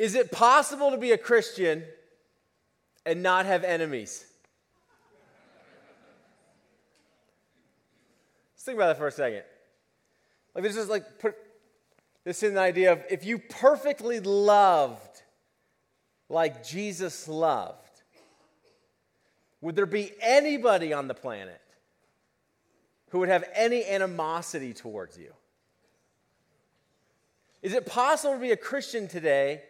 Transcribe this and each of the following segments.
Is it possible to be a Christian and not have enemies? Let's think about that for a second. Like, this is like put this in the idea of if you perfectly loved like Jesus loved, would there be anybody on the planet who would have any animosity towards you? Is it possible to be a Christian today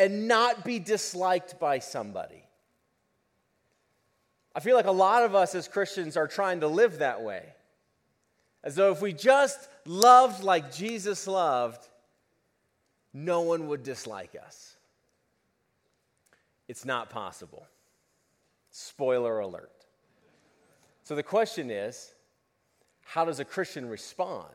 and not be disliked by somebody? I feel like a lot of us as Christians are trying to live that way. As though if we just loved like Jesus loved, no one would dislike us. It's not possible. Spoiler alert. So the question is how does a Christian respond?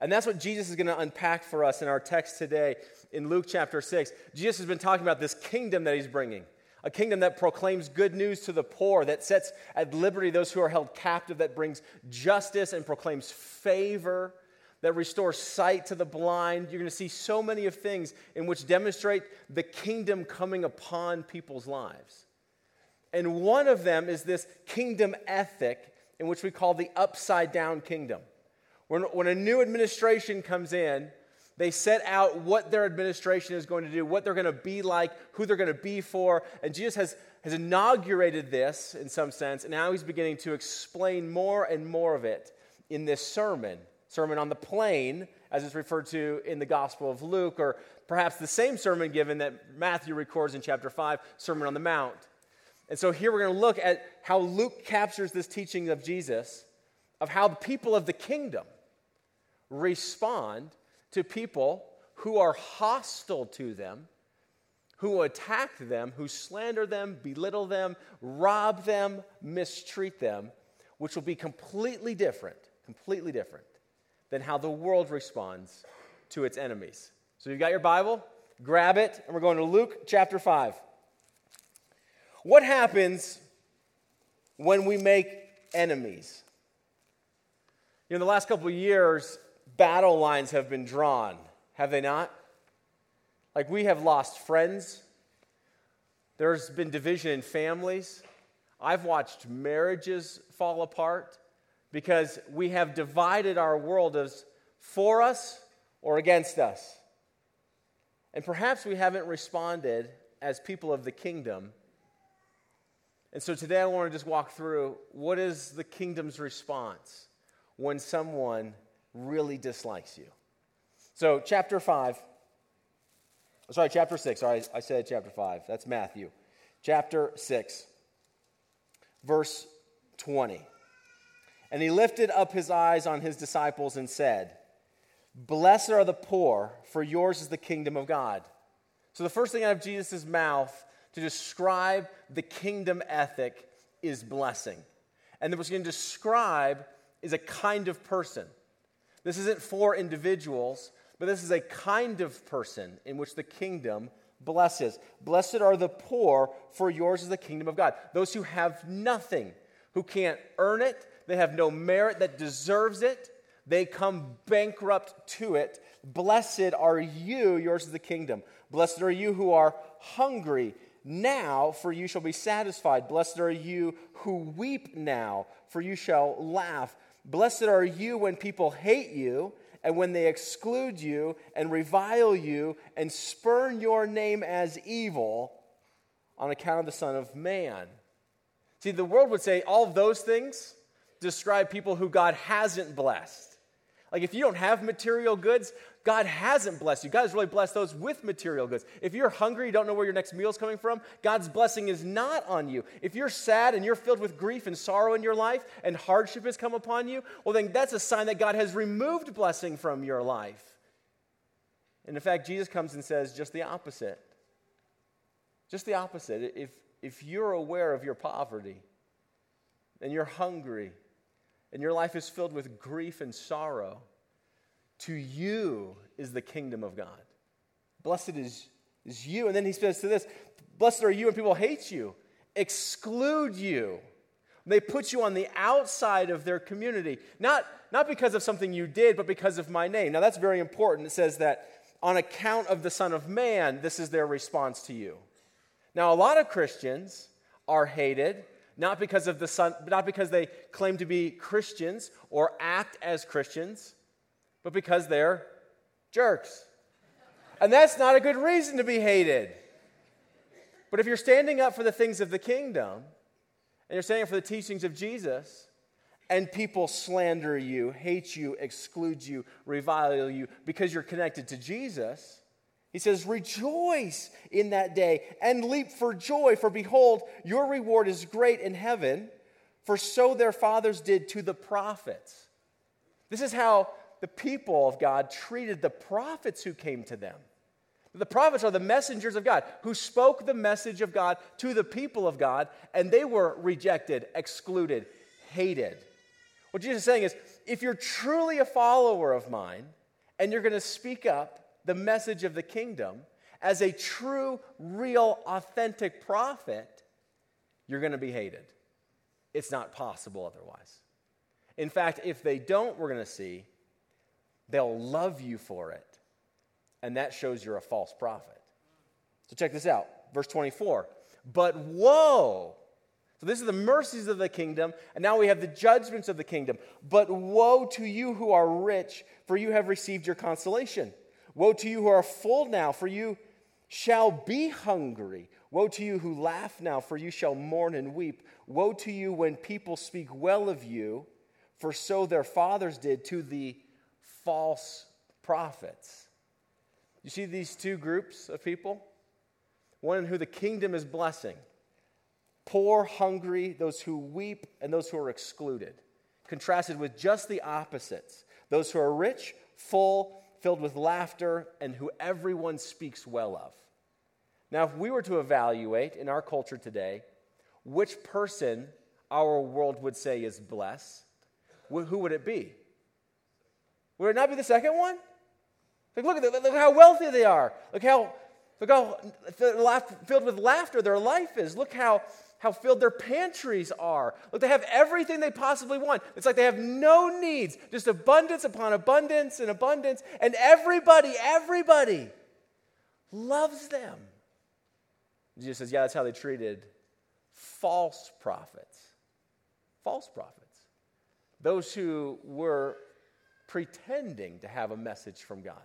And that's what Jesus is going to unpack for us in our text today in Luke chapter 6. Jesus has been talking about this kingdom that he's bringing a kingdom that proclaims good news to the poor, that sets at liberty those who are held captive, that brings justice and proclaims favor, that restores sight to the blind. You're going to see so many of things in which demonstrate the kingdom coming upon people's lives. And one of them is this kingdom ethic in which we call the upside down kingdom. When, when a new administration comes in, they set out what their administration is going to do, what they're going to be like, who they're going to be for. And Jesus has, has inaugurated this in some sense, and now he's beginning to explain more and more of it in this sermon, Sermon on the Plain, as it's referred to in the Gospel of Luke, or perhaps the same sermon given that Matthew records in chapter 5, Sermon on the Mount. And so here we're going to look at how Luke captures this teaching of Jesus, of how the people of the kingdom respond to people who are hostile to them, who attack them, who slander them, belittle them, rob them, mistreat them, which will be completely different, completely different than how the world responds to its enemies. So you've got your Bible, grab it, and we're going to Luke chapter 5. What happens when we make enemies? You know, in the last couple of years, battle lines have been drawn, have they not? Like we have lost friends. There's been division in families. I've watched marriages fall apart because we have divided our world as for us or against us. And perhaps we haven't responded as people of the kingdom. And so today I want to just walk through what is the kingdom's response when someone really dislikes you. So, chapter 5, sorry, chapter 6, sorry, I said chapter 5. That's Matthew. Chapter 6, verse 20. And he lifted up his eyes on his disciples and said, Blessed are the poor, for yours is the kingdom of God. So, the first thing out of Jesus' mouth to describe the kingdom ethic is blessing. And then what's going to describe is a kind of person. This isn't for individuals, but this is a kind of person in which the kingdom blesses. Blessed are the poor, for yours is the kingdom of God. Those who have nothing, who can't earn it, they have no merit that deserves it, they come bankrupt to it. Blessed are you, yours is the kingdom. Blessed are you who are hungry now, for you shall be satisfied. Blessed are you who weep now, for you shall laugh. Blessed are you when people hate you and when they exclude you and revile you and spurn your name as evil on account of the Son of Man. See, the world would say all those things describe people who God hasn't blessed. Like if you don't have material goods, God hasn't blessed you. God has really blessed those with material goods. If you're hungry, you don't know where your next meal is coming from, God's blessing is not on you. If you're sad and you're filled with grief and sorrow in your life and hardship has come upon you, well, then that's a sign that God has removed blessing from your life. And in fact, Jesus comes and says just the opposite. Just the opposite. If, if you're aware of your poverty and you're hungry and your life is filled with grief and sorrow, to you is the kingdom of God. Blessed is, is you. And then he says to this Blessed are you when people hate you, exclude you. They put you on the outside of their community, not, not because of something you did, but because of my name. Now, that's very important. It says that on account of the Son of Man, this is their response to you. Now, a lot of Christians are hated not because of the son, not because they claim to be Christians or act as Christians, but because they're jerks. And that's not a good reason to be hated. But if you're standing up for the things of the kingdom, and you're standing up for the teachings of Jesus, and people slander you, hate you, exclude you, revile you because you're connected to Jesus, he says, Rejoice in that day and leap for joy, for behold, your reward is great in heaven, for so their fathers did to the prophets. This is how the people of God treated the prophets who came to them. The prophets are the messengers of God who spoke the message of God to the people of God, and they were rejected, excluded, hated. What Jesus is saying is if you're truly a follower of mine and you're going to speak up the message of the kingdom as a true, real, authentic prophet, you're going to be hated. It's not possible otherwise. In fact, if they don't, we're going to see, they'll love you for it and that shows you're a false prophet. So check this out. Verse 24. But woe. So this is the mercies of the kingdom, and now we have the judgments of the kingdom. But woe to you who are rich, for you have received your consolation. Woe to you who are full now, for you shall be hungry. Woe to you who laugh now, for you shall mourn and weep. Woe to you when people speak well of you, for so their fathers did to the false prophets. You see these two groups of people? One in who the kingdom is blessing poor, hungry, those who weep, and those who are excluded. Contrasted with just the opposites those who are rich, full, filled with laughter, and who everyone speaks well of. Now, if we were to evaluate in our culture today which person our world would say is blessed, who would it be? Would it not be the second one? Like, look at Look how wealthy they are. Look how, look how filled with laughter their life is. Look how, how filled their pantries are. Look, they have everything they possibly want. It's like they have no needs, just abundance upon abundance and abundance. And everybody, everybody loves them. Jesus says, yeah, that's how they treated false prophets. False prophets. Those who were pretending to have a message from God.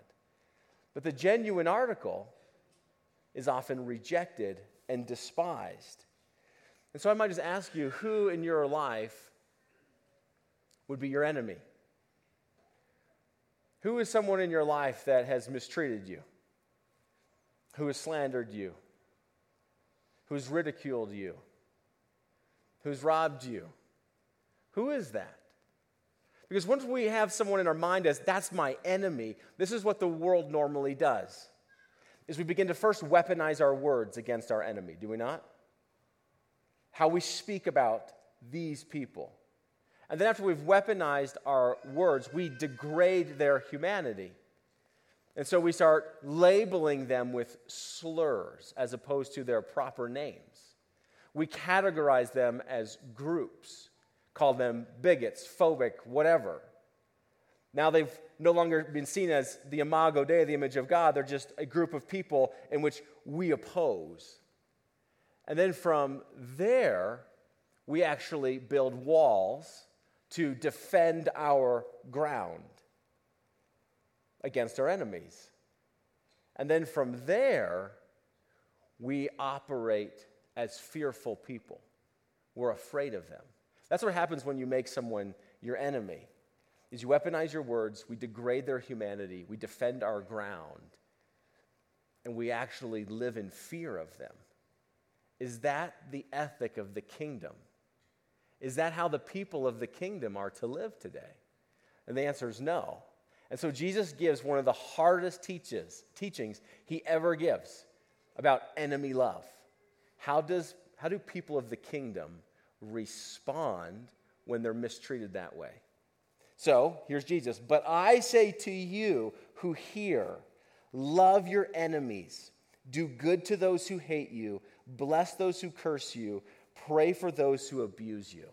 But the genuine article is often rejected and despised. And so I might just ask you who in your life would be your enemy? Who is someone in your life that has mistreated you? Who has slandered you? Who's ridiculed you? Who's robbed you? Who is that? Because once we have someone in our mind as that's my enemy, this is what the world normally does. Is we begin to first weaponize our words against our enemy, do we not? How we speak about these people. And then after we've weaponized our words, we degrade their humanity. And so we start labeling them with slurs as opposed to their proper names. We categorize them as groups call them bigots, phobic, whatever. Now they've no longer been seen as the imago Dei, the image of God. They're just a group of people in which we oppose. And then from there, we actually build walls to defend our ground against our enemies. And then from there, we operate as fearful people. We're afraid of them. That's what happens when you make someone your enemy. Is you weaponize your words, we degrade their humanity, we defend our ground, and we actually live in fear of them. Is that the ethic of the kingdom? Is that how the people of the kingdom are to live today? And the answer is no. And so Jesus gives one of the hardest teaches, teachings he ever gives about enemy love. How, does, how do people of the kingdom respond when they're mistreated that way. So here's Jesus. But I say to you who hear, love your enemies, do good to those who hate you, bless those who curse you, pray for those who abuse you.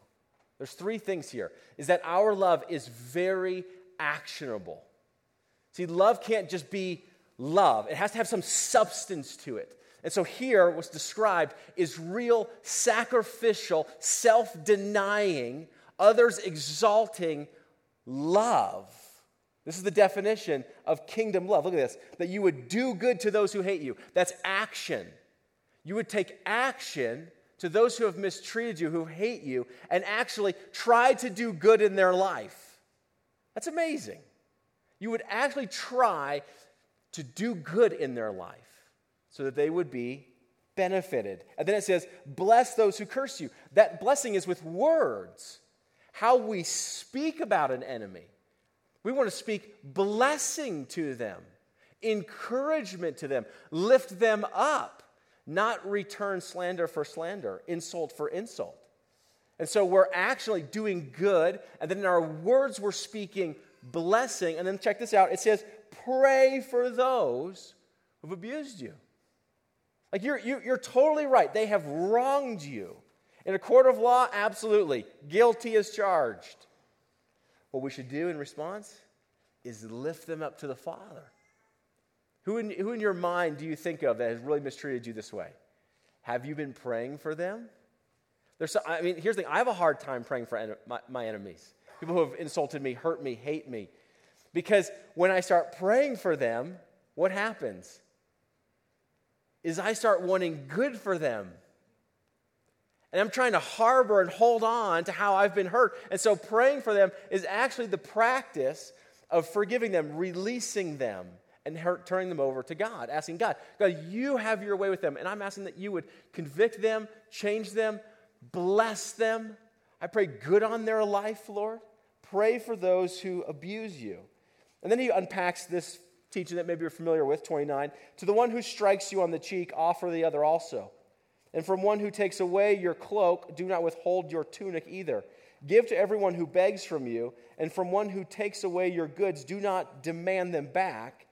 There's three things here is that our love is very actionable. See, love can't just be love. It has to have some substance to it. And so here, what's described is real sacrificial, self denying, others exalting love. This is the definition of kingdom love. Look at this that you would do good to those who hate you. That's action. You would take action to those who have mistreated you, who hate you, and actually try to do good in their life. That's amazing. You would actually try to do good in their life so that they would be benefited. And then it says, Bless those who curse you. That blessing is with words, how we speak about an enemy. We want to speak blessing to them, encouragement to them, lift them up, not return slander for slander, insult for insult. And so we're actually doing good, and then in our words, we're speaking blessing. And then check this out it says, Pray for those who've abused you. Like you're, you, are you are totally right. They have wronged you. In a court of law, absolutely. Guilty as charged. What we should do in response is lift them up to the Father. Who in, who in your mind do you think of that has really mistreated you this way? Have you been praying for them? There's so, I mean, here's the thing I have a hard time praying for en- my, my enemies, people who have insulted me, hurt me, hate me. Because when I start praying for them, what happens? Is I start wanting good for them. And I'm trying to harbor and hold on to how I've been hurt. And so praying for them is actually the practice of forgiving them, releasing them, and turning them over to God, asking God, God, you have your way with them. And I'm asking that you would convict them, change them, bless them. I pray good on their life, Lord. Pray for those who abuse you. And then he unpacks this teaching that maybe you're familiar with, 29. To the one who strikes you on the cheek, offer the other also. And from one who takes away your cloak, do not withhold your tunic either. Give to everyone who begs from you, and from one who takes away your goods, do not demand them back.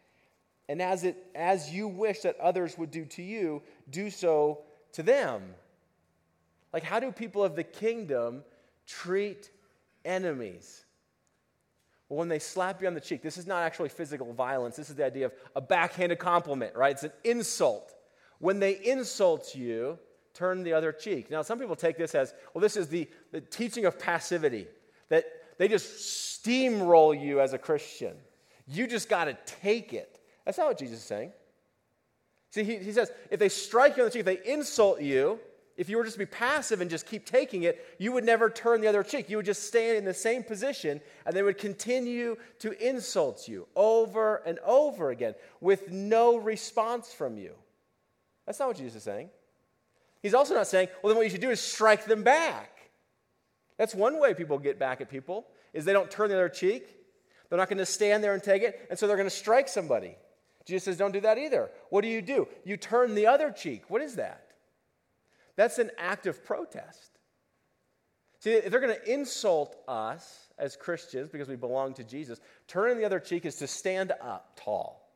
And as, it, as you wish that others would do to you, do so to them. Like, how do people of the kingdom treat enemies? Well, when they slap you on the cheek, this is not actually physical violence. This is the idea of a backhanded compliment, right? It's an insult. When they insult you, turn the other cheek. Now, some people take this as, well, this is the, the teaching of passivity, that they just steamroll you as a Christian. You just got to take it. That's not what Jesus is saying. See, he, he says, if they strike you on the cheek, if they insult you, if you were just to be passive and just keep taking it, you would never turn the other cheek. You would just stand in the same position and they would continue to insult you over and over again with no response from you. That's not what Jesus is saying. He's also not saying, well, then what you should do is strike them back. That's one way people get back at people, is they don't turn the other cheek. They're not going to stand there and take it, and so they're going to strike somebody. Jesus says, don't do that either. What do you do? You turn the other cheek. What is that? That's an act of protest. See, if they're going to insult us as Christians because we belong to Jesus, turning the other cheek is to stand up tall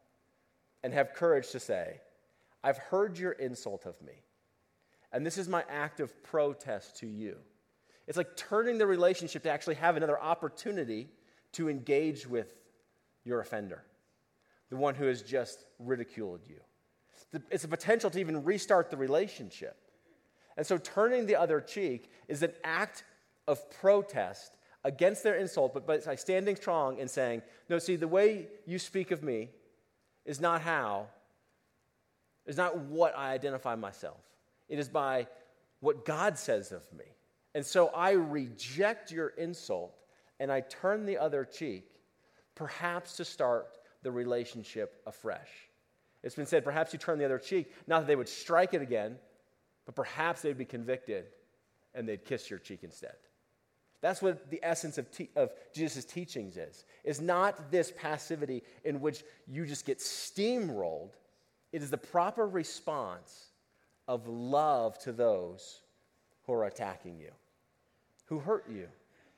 and have courage to say, I've heard your insult of me, and this is my act of protest to you. It's like turning the relationship to actually have another opportunity to engage with your offender, the one who has just ridiculed you. It's a potential to even restart the relationship. And so turning the other cheek is an act of protest against their insult, but, but by standing strong and saying, No, see, the way you speak of me is not how, is not what I identify myself. It is by what God says of me. And so I reject your insult and I turn the other cheek, perhaps to start the relationship afresh. It's been said, perhaps you turn the other cheek, not that they would strike it again, but perhaps they'd be convicted and they'd kiss your cheek instead. That's what the essence of, te- of Jesus' teachings is. Is not this passivity in which you just get steamrolled. It is the proper response of love to those who are attacking you, who hurt you,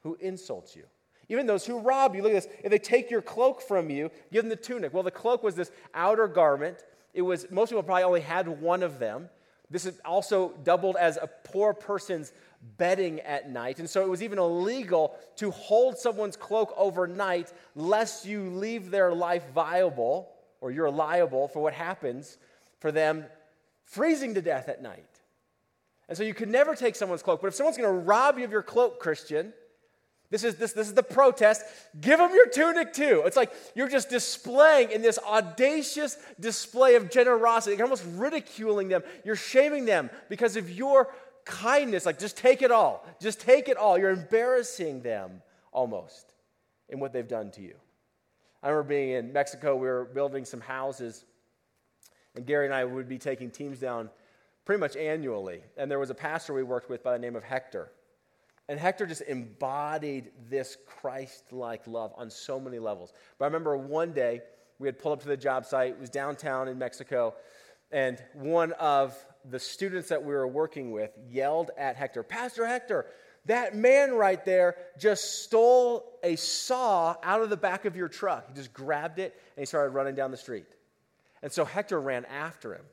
who insult you. Even those who rob you. Look at this. If they take your cloak from you, give them the tunic. Well, the cloak was this outer garment. It was most people probably only had one of them. This is also doubled as a poor person's bedding at night. And so it was even illegal to hold someone's cloak overnight lest you leave their life viable. or you're liable for what happens for them freezing to death at night. And so you could never take someone's cloak. But if someone's going to rob you of your cloak, Christian, this is, this, this is the protest. Give them your tunic too. It's like you're just displaying in this audacious display of generosity. You're almost ridiculing them. You're shaming them because of your kindness. Like, just take it all. Just take it all. You're embarrassing them almost in what they've done to you. I remember being in Mexico, we were building some houses, and Gary and I would be taking teams down pretty much annually. And there was a pastor we worked with by the name of Hector. And Hector just embodied this Christ like love on so many levels. But I remember one day we had pulled up to the job site, it was downtown in Mexico, and one of the students that we were working with yelled at Hector, Pastor Hector, that man right there just stole a saw out of the back of your truck. He just grabbed it and he started running down the street. And so Hector ran after him.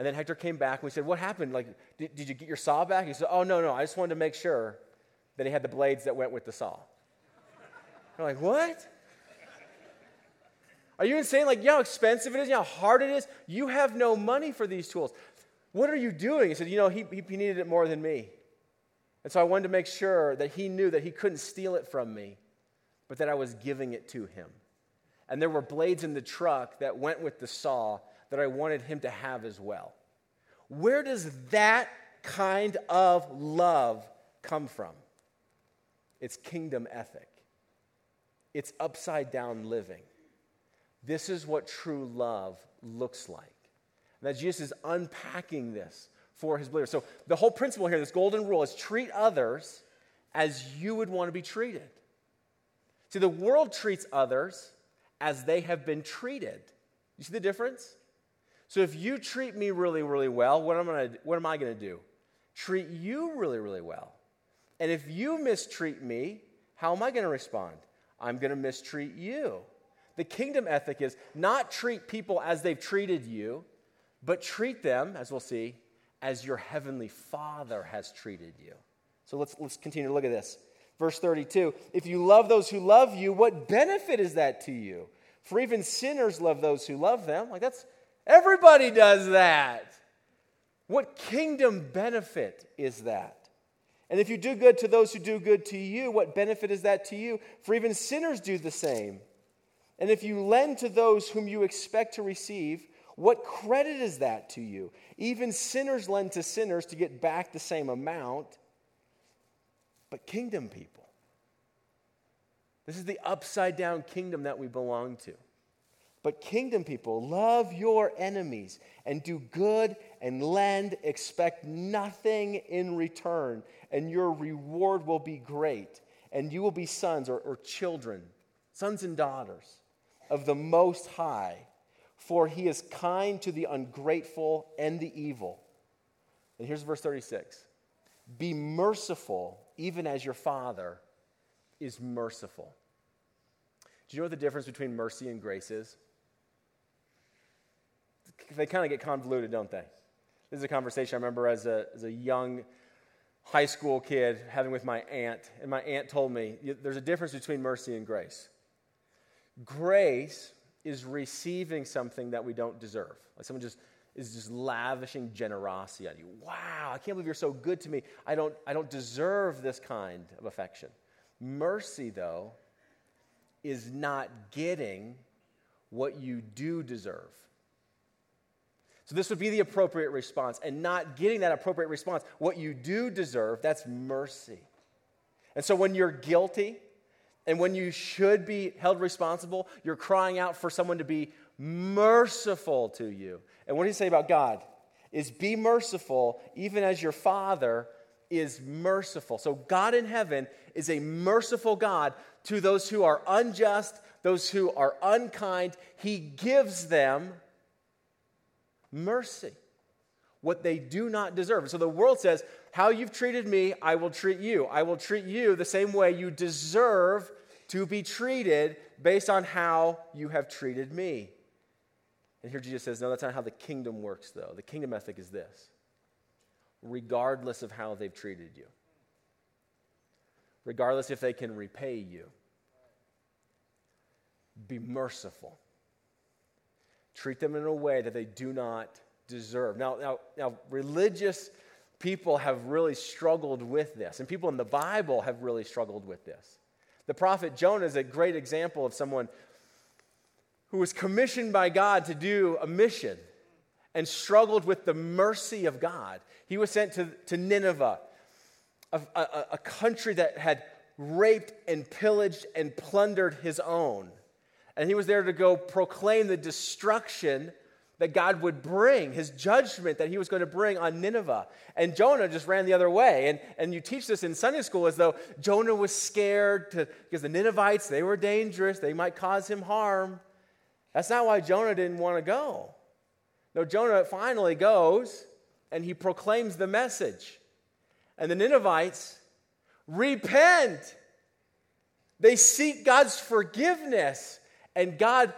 And then Hector came back and we said, What happened? Like, did, did you get your saw back? He said, Oh, no, no. I just wanted to make sure that he had the blades that went with the saw. We're like, What? Are you insane? Like, you know how expensive it is? You know how hard it is? You have no money for these tools. What are you doing? He said, You know, he, he needed it more than me. And so I wanted to make sure that he knew that he couldn't steal it from me, but that I was giving it to him. And there were blades in the truck that went with the saw that I wanted him to have as well. Where does that kind of love come from? It's kingdom ethic, it's upside down living. This is what true love looks like. That Jesus is unpacking this for his believers. So the whole principle here, this golden rule, is treat others as you would want to be treated. See, the world treats others as they have been treated. You see the difference? So if you treat me really, really well, what am, I gonna, what am I going to do? Treat you really, really well. And if you mistreat me, how am I going to respond? I'm going to mistreat you. The kingdom ethic is not treat people as they've treated you, but treat them, as we'll see, as your heavenly Father has treated you. So let's, let's continue to look at this. Verse 32 If you love those who love you, what benefit is that to you? For even sinners love those who love them. Like that's Everybody does that. What kingdom benefit is that? And if you do good to those who do good to you, what benefit is that to you? For even sinners do the same. And if you lend to those whom you expect to receive, what credit is that to you? Even sinners lend to sinners to get back the same amount. But kingdom people, this is the upside down kingdom that we belong to. But kingdom people, love your enemies and do good and lend, expect nothing in return, and your reward will be great. And you will be sons or, or children, sons and daughters of the Most High, for he is kind to the ungrateful and the evil. And here's verse 36 Be merciful, even as your Father is merciful. Do you know what the difference between mercy and grace is? They kind of get convoluted, don't they? This is a conversation I remember as a, as a young high school kid having with my aunt. And my aunt told me there's a difference between mercy and grace. Grace is receiving something that we don't deserve. Like someone just is just lavishing generosity on you. Wow, I can't believe you're so good to me. I don't, I don't deserve this kind of affection. Mercy, though, is not getting what you do deserve. So, this would be the appropriate response. And not getting that appropriate response, what you do deserve, that's mercy. And so, when you're guilty and when you should be held responsible, you're crying out for someone to be merciful to you. And what do you say about God? Is be merciful, even as your Father is merciful. So, God in heaven is a merciful God to those who are unjust, those who are unkind. He gives them mercy, what they do not deserve. So the world says, How you've treated me, I will treat you. I will treat you the same way you deserve to be treated based on how you have treated me. And here Jesus says, No, that's not how the kingdom works, though. The kingdom ethic is this regardless of how they've treated you, regardless if they can repay you, be merciful treat them in a way that they do not deserve. Now, now, now religious people have really struggled with this, and people in the Bible have really struggled with this. The prophet Jonah is a great example of someone who was commissioned by God to do a mission and struggled with the mercy of God. He was sent to, to Nineveh, a, a, a country that had raped and pillaged and plundered his own. And he was there to go proclaim the destruction that God would bring, his judgment that he was going to bring on Nineveh. And Jonah just ran the other way. And, and you teach this in Sunday school as though Jonah was scared to, because the Ninevites, they were dangerous, they might cause him harm. That's not why Jonah didn't want to go. No, Jonah finally goes and he proclaims the message. And the Ninevites repent. They seek God's forgiveness, and God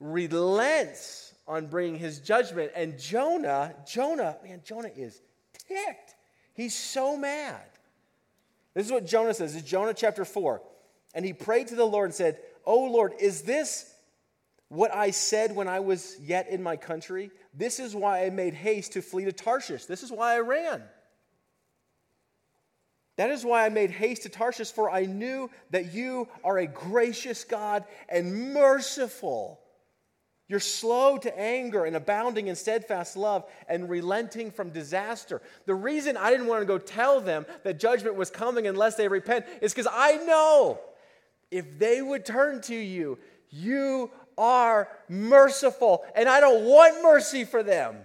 relents on bringing his judgment. And Jonah, Jonah, man, Jonah is ticked. He's so mad. This is what Jonah says. It's Jonah chapter 4. And he prayed to the Lord and said, Oh Lord, is this what I said when I was yet in my country? This is why I made haste to flee to Tarshish. This is why I ran. That is why I made haste to Tarshish, for I knew that you are a gracious God and merciful. You're slow to anger and abounding in steadfast love and relenting from disaster. The reason I didn't want to go tell them that judgment was coming unless they repent is because I know if they would turn to you, you are merciful, and I don't want mercy for them.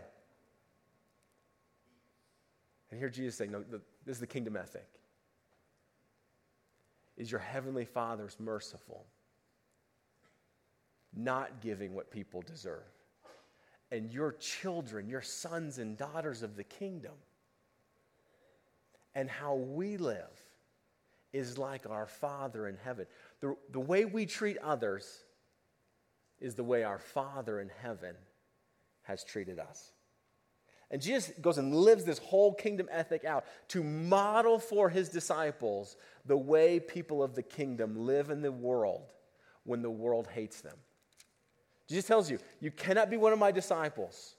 And here Jesus saying, no, this is the kingdom ethic. Is your heavenly Father's merciful, not giving what people deserve. And your children, your sons and daughters of the kingdom, and how we live is like our Father in heaven. The, the way we treat others is the way our Father in heaven has treated us. And Jesus goes and lives this whole kingdom ethic out to model for his disciples the way people of the kingdom live in the world when the world hates them. Jesus tells you, you cannot be one of my disciples.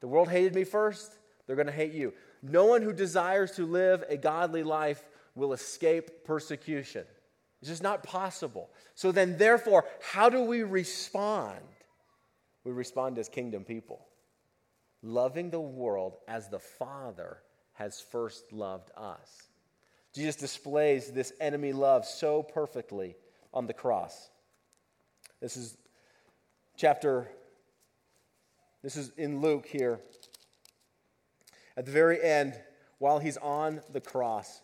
The world hated me first, they're going to hate you. No one who desires to live a godly life will escape persecution. It's just not possible. So then, therefore, how do we respond? We respond as kingdom people, loving the world as the Father has first loved us. Jesus displays this enemy love so perfectly on the cross. This is chapter, this is in Luke here. At the very end, while he's on the cross,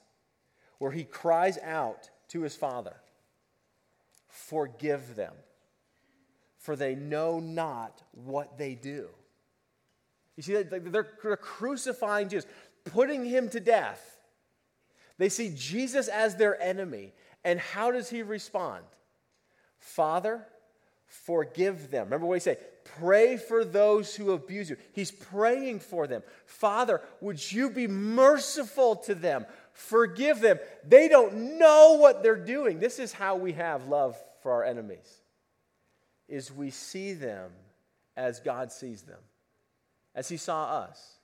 where he cries out to his Father, Forgive them, for they know not what they do. You see, they're crucifying Jesus, putting him to death. They see Jesus as their enemy. And how does he respond? Father, forgive them. Remember what he said? Pray for those who abuse you. He's praying for them. Father, would you be merciful to them? Forgive them. They don't know what they're doing. This is how we have love for our enemies. Is we see them as God sees them. As he saw us.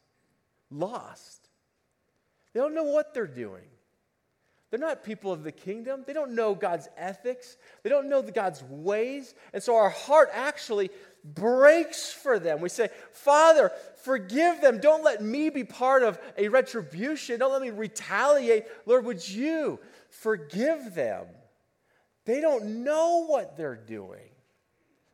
Lost. They don't know what they're doing. They're not people of the kingdom. They don't know God's ethics. They don't know God's ways. And so our heart actually breaks for them. We say, Father, forgive them. Don't let me be part of a retribution. Don't let me retaliate. Lord, would you forgive them? They don't know what they're doing.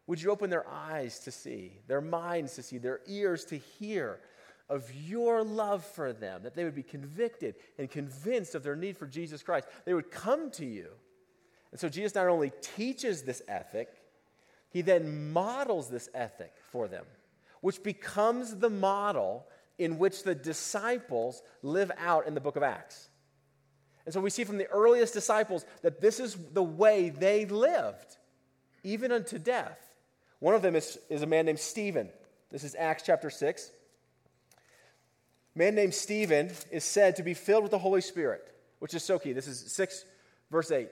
Would you open their eyes to see, their minds to see, their ears to hear of your love for them, that they would be convicted and convinced of their need for Jesus Christ? They would come to you. And so Jesus not only teaches this ethic, he then models this ethic for them, which becomes the model in which the disciples live out in the book of Acts. And so we see from the earliest disciples that this is the way they lived, even unto death. One of them is, is a man named Stephen. This is Acts chapter 6. A man named Stephen is said to be filled with the Holy Spirit, which is so key. This is 6, verse 8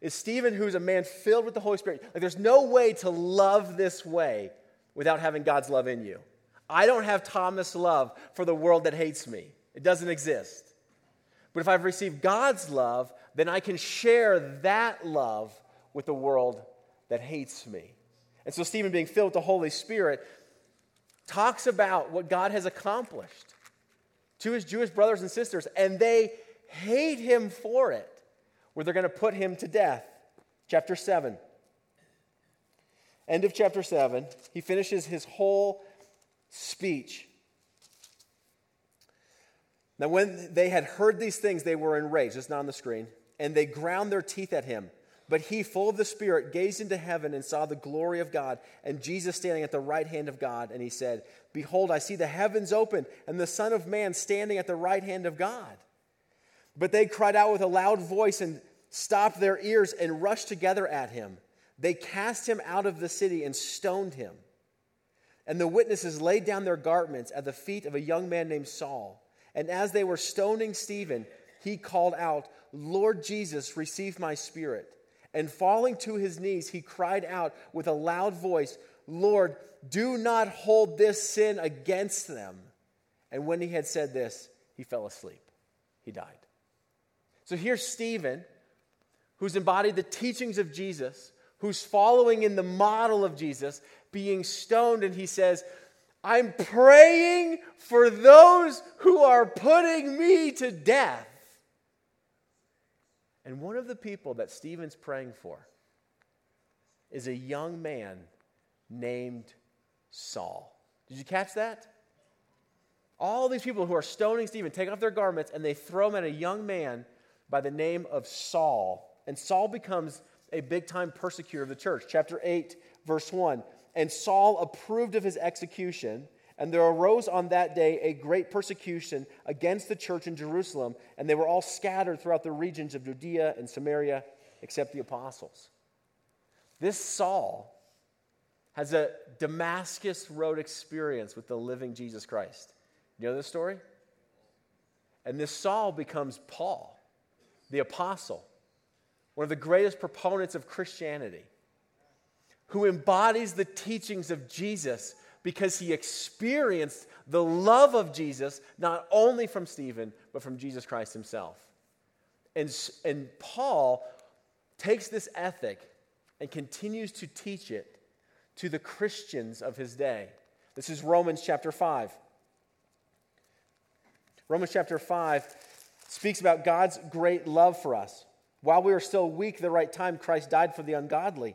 is Stephen, who's a man filled with the Holy Spirit. Like, there's no way to love this way without having God's love in you. I don't have Thomas' love for the world that hates me, it doesn't exist. But if I've received God's love, then I can share that love with the world that hates me. And so, Stephen, being filled with the Holy Spirit, talks about what God has accomplished to his Jewish brothers and sisters, and they hate him for it, where they're going to put him to death. Chapter 7. End of chapter 7. He finishes his whole speech. Now, when they had heard these things, they were enraged. It's not on the screen. And they ground their teeth at him. But he, full of the Spirit, gazed into heaven and saw the glory of God and Jesus standing at the right hand of God. And he said, Behold, I see the heavens open and the Son of Man standing at the right hand of God. But they cried out with a loud voice and stopped their ears and rushed together at him. They cast him out of the city and stoned him. And the witnesses laid down their garments at the feet of a young man named Saul. And as they were stoning Stephen, he called out, Lord Jesus, receive my spirit. And falling to his knees, he cried out with a loud voice, Lord, do not hold this sin against them. And when he had said this, he fell asleep. He died. So here's Stephen, who's embodied the teachings of Jesus, who's following in the model of Jesus, being stoned, and he says, I'm praying for those who are putting me to death. And one of the people that Stephen's praying for is a young man named Saul. Did you catch that? All these people who are stoning Stephen take off their garments and they throw them at a young man by the name of Saul. And Saul becomes a big time persecutor of the church. Chapter 8, verse 1. And Saul approved of his execution. And there arose on that day a great persecution against the church in Jerusalem, and they were all scattered throughout the regions of Judea and Samaria, except the apostles. This Saul has a Damascus Road experience with the living Jesus Christ. You know this story? And this Saul becomes Paul, the apostle, one of the greatest proponents of Christianity, who embodies the teachings of Jesus because he experienced the love of Jesus, not only from Stephen, but from Jesus Christ himself. And, and Paul takes this ethic and continues to teach it to the Christians of his day. This is Romans chapter 5. Romans chapter 5 speaks about God's great love for us. While we were still weak, the right time, Christ died for the ungodly.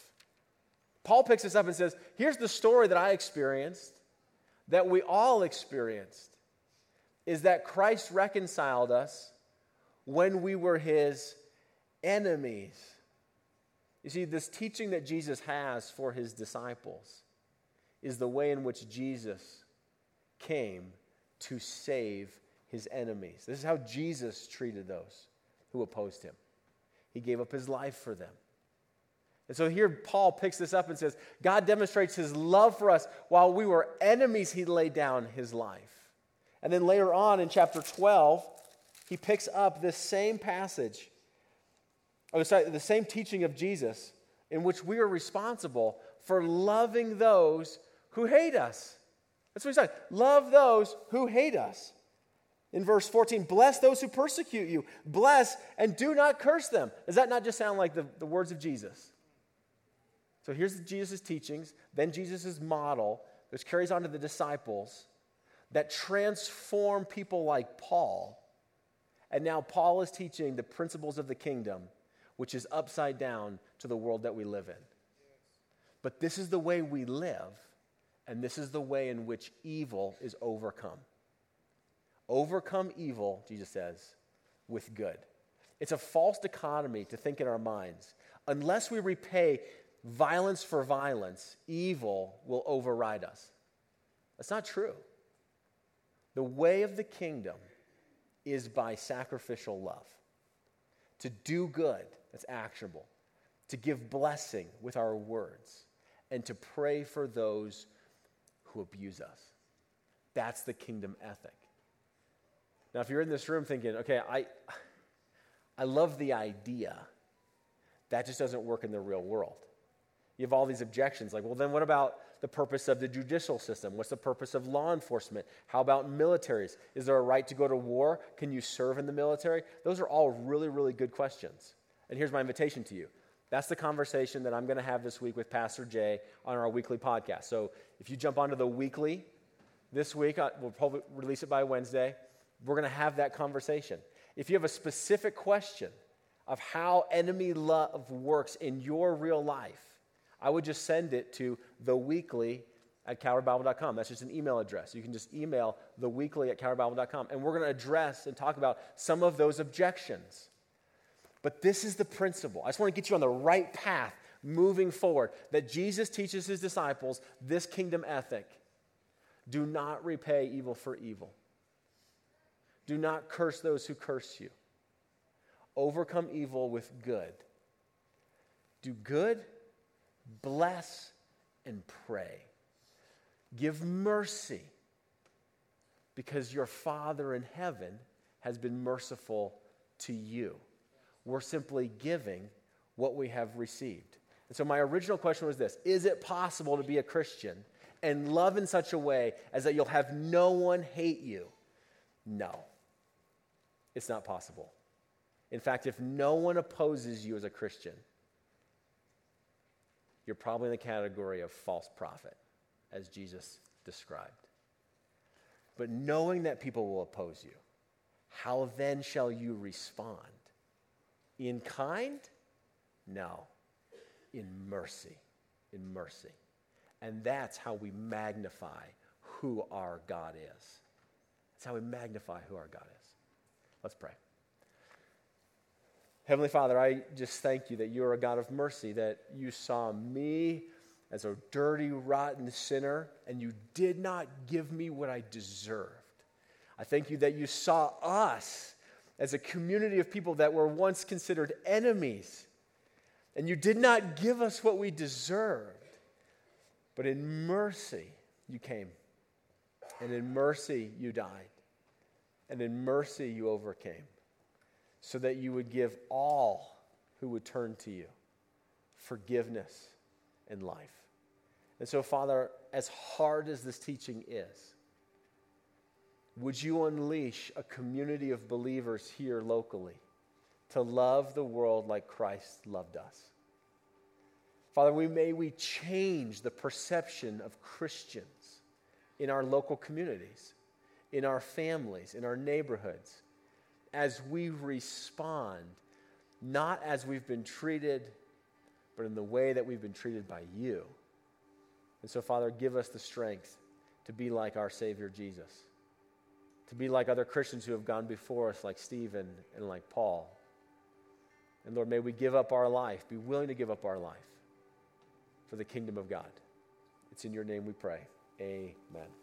Paul picks this up and says, Here's the story that I experienced, that we all experienced, is that Christ reconciled us when we were his enemies. You see, this teaching that Jesus has for his disciples is the way in which Jesus came to save his enemies. This is how Jesus treated those who opposed him. He gave up his life for them. And so here Paul picks this up and says, God demonstrates his love for us. While we were enemies, he laid down his life. And then later on in chapter 12, he picks up this same passage, or sorry, the same teaching of Jesus, in which we are responsible for loving those who hate us. That's what he said. Love those who hate us. In verse 14, bless those who persecute you. Bless and do not curse them. Does that not just sound like the, the words of Jesus? So here's Jesus' teachings, then Jesus' model, which carries on to the disciples, that transform people like Paul. And now Paul is teaching the principles of the kingdom, which is upside down to the world that we live in. But this is the way we live, and this is the way in which evil is overcome. Overcome evil, Jesus says, with good. It's a false dichotomy to think in our minds. Unless we repay violence for violence, evil will override us. That's not true. The way of the kingdom is by sacrificial love. To do good, that's actionable. To give blessing with our words. And to pray for those who abuse us. That's the kingdom ethic. Now, if you're in this room thinking, okay, I, I love the idea, that just doesn't work in the real world. You have all these objections like, well, then what about the purpose of the judicial system? What's the purpose of law enforcement? How about militaries? Is there a right to go to war? Can you serve in the military? Those are all really, really good questions. And here's my invitation to you. That's the conversation that I'm going to have this week with Pastor Jay on our weekly podcast. So if you jump onto the weekly this week, uh, we'll probably release it by Wednesday. We're going to have that conversation. If you have a specific question of how enemy love works in your real life, I would just send it to theweekly at calvarybible.com. That's just an email address. You can just email theweekly at calvarybible.com. And we're going to address and talk about some of those objections. But this is the principle. I just want to get you on the right path moving forward that Jesus teaches his disciples this kingdom ethic. Do not repay evil for evil. Do not curse those who curse you. Overcome evil with good. Do good, bless, and pray. Give mercy because your Father in heaven has been merciful to you. We're simply giving what we have received. And so, my original question was this Is it possible to be a Christian and love in such a way as that you'll have no one hate you? No, it's not possible. In fact, if no one opposes you as a Christian, you're probably in the category of false prophet, as Jesus described. But knowing that people will oppose you, how then shall you respond? In kind? No, in mercy. In mercy. And that's how we magnify who our God is. That's how we magnify who our God is. Let's pray. Heavenly Father, I just thank you that you're a God of mercy, that you saw me as a dirty, rotten sinner, and you did not give me what I deserved. I thank you that you saw us as a community of people that were once considered enemies, and you did not give us what we deserved. But in mercy, you came. And in mercy, you died. And in mercy, you overcame so that you would give all who would turn to you forgiveness and life. And so, Father, as hard as this teaching is, would you unleash a community of believers here locally to love the world like Christ loved us? Father, we may we change the perception of Christians in our local communities, in our families, in our neighborhoods as we respond, not as we've been treated, but in the way that we've been treated by you. And so, Father, give us the strength to be like our Savior Jesus, to be like other Christians who have gone before us, like Stephen and like Paul. And Lord, may we give up our life, be willing to give up our life for the kingdom of God. It's in your name we pray. Amen.